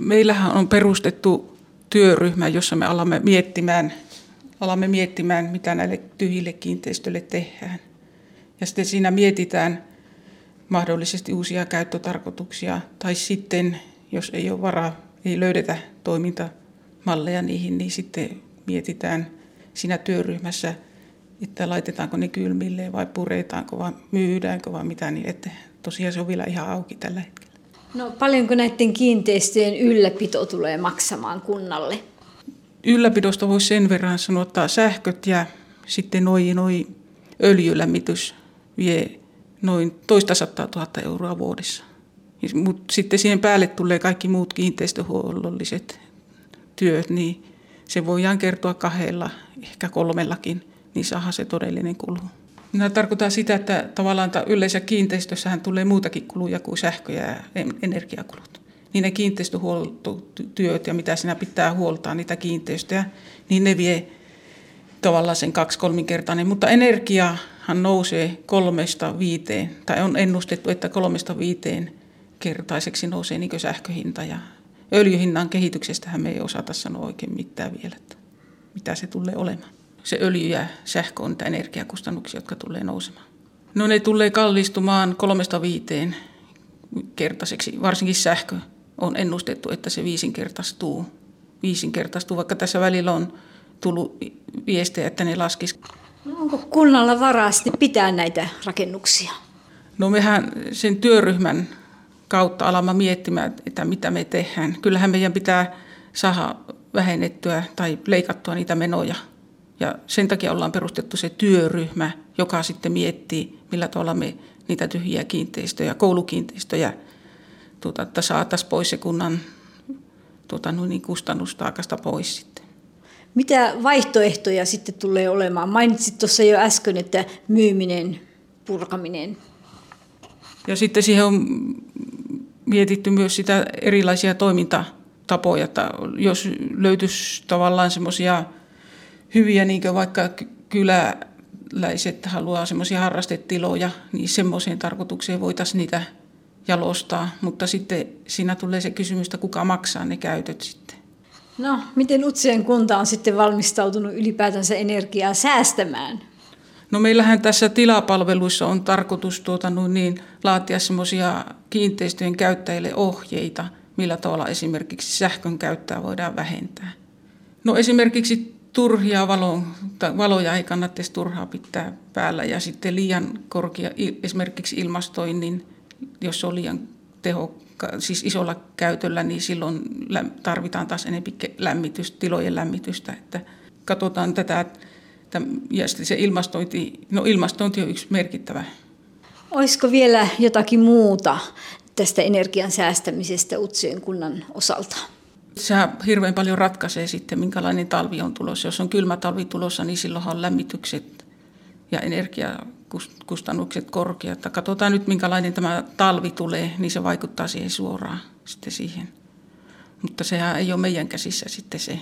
Meillähän on perustettu työryhmä, jossa me alamme miettimään, alamme miettimään, mitä näille tyhjille kiinteistöille tehdään. Ja sitten siinä mietitään mahdollisesti uusia käyttötarkoituksia, tai sitten, jos ei ole varaa, ei löydetä toimintamalleja niihin, niin sitten mietitään siinä työryhmässä, että laitetaanko ne kylmille vai puretaanko vai myydäänkö vai mitä, niin että tosiaan se on vielä ihan auki tällä hetkellä. No paljonko näiden kiinteistöjen ylläpito tulee maksamaan kunnalle? Ylläpidosta voisi sen verran sanoa, että sähköt ja sitten noin noi öljylämmitys vie noin toista sataa tuhatta euroa vuodessa. Mutta sitten siihen päälle tulee kaikki muut kiinteistöhuollolliset työt, niin se voidaan kertoa kahdella, ehkä kolmellakin, niin saadaan se todellinen kulu. Minä tarkoitan sitä, että tavallaan yleensä kiinteistössähän tulee muutakin kuluja kuin sähkö- ja energiakulut. Niin ne kiinteistöhuoltotyöt ja mitä sinä pitää huoltaa niitä kiinteistöjä, niin ne vie tavallaan sen kaksi-kolminkertainen. Mutta energiahan nousee kolmesta viiteen, tai on ennustettu, että kolmesta viiteen kertaiseksi nousee niin sähköhinta. Ja öljyhinnan kehityksestähän me ei osata sanoa oikein mitään vielä, että mitä se tulee olemaan se öljy ja sähkö on niitä energiakustannuksia, jotka tulee nousemaan. No ne tulee kallistumaan kolmesta viiteen kertaiseksi, varsinkin sähkö on ennustettu, että se viisinkertaistuu. Viisinkertaistuu, vaikka tässä välillä on tullut viestejä, että ne laskisi. No onko kunnalla varaa pitää näitä rakennuksia? No mehän sen työryhmän kautta alamme miettimään, että mitä me tehdään. Kyllähän meidän pitää saada vähennettyä tai leikattua niitä menoja – ja sen takia ollaan perustettu se työryhmä, joka sitten miettii, millä tavalla me niitä tyhjiä kiinteistöjä, koulukiinteistöjä, tuota, että saataisiin pois se kunnan tuota, niin kustannustaakasta pois sitten. Mitä vaihtoehtoja sitten tulee olemaan? Mainitsit tuossa jo äsken, että myyminen, purkaminen. Ja sitten siihen on mietitty myös sitä erilaisia toimintatapoja, että jos löytyisi tavallaan semmoisia hyviä, niin kuin vaikka kyläläiset haluaa semmoisia harrastetiloja, niin semmoiseen tarkoitukseen voitaisiin niitä jalostaa, mutta sitten siinä tulee se kysymys, että kuka maksaa ne käytöt sitten. No, miten Utsien kunta on sitten valmistautunut ylipäätänsä energiaa säästämään? No meillähän tässä tilapalveluissa on tarkoitus tuota, niin, laatia semmoisia kiinteistöjen käyttäjille ohjeita, millä tavalla esimerkiksi sähkön käyttöä voidaan vähentää. No esimerkiksi turhia valo, valoja ei kannattaisi turhaa pitää päällä ja sitten liian korkea esimerkiksi ilmastoinnin, jos se on liian teho, siis isolla käytöllä, niin silloin tarvitaan taas enemmän lämmitystä, tilojen lämmitystä. Että katsotaan tätä ja sitten se ilmastointi, no ilmastointi on yksi merkittävä. Olisiko vielä jotakin muuta tästä energian säästämisestä Utsien kunnan osalta? Se hirveän paljon ratkaisee sitten, minkälainen talvi on tulossa. Jos on kylmä talvi tulossa, niin silloin on lämmitykset ja energiakustannukset korkeat. Katsotaan nyt, minkälainen tämä talvi tulee, niin se vaikuttaa siihen suoraan sitten siihen. Mutta sehän ei ole meidän käsissä sitten se.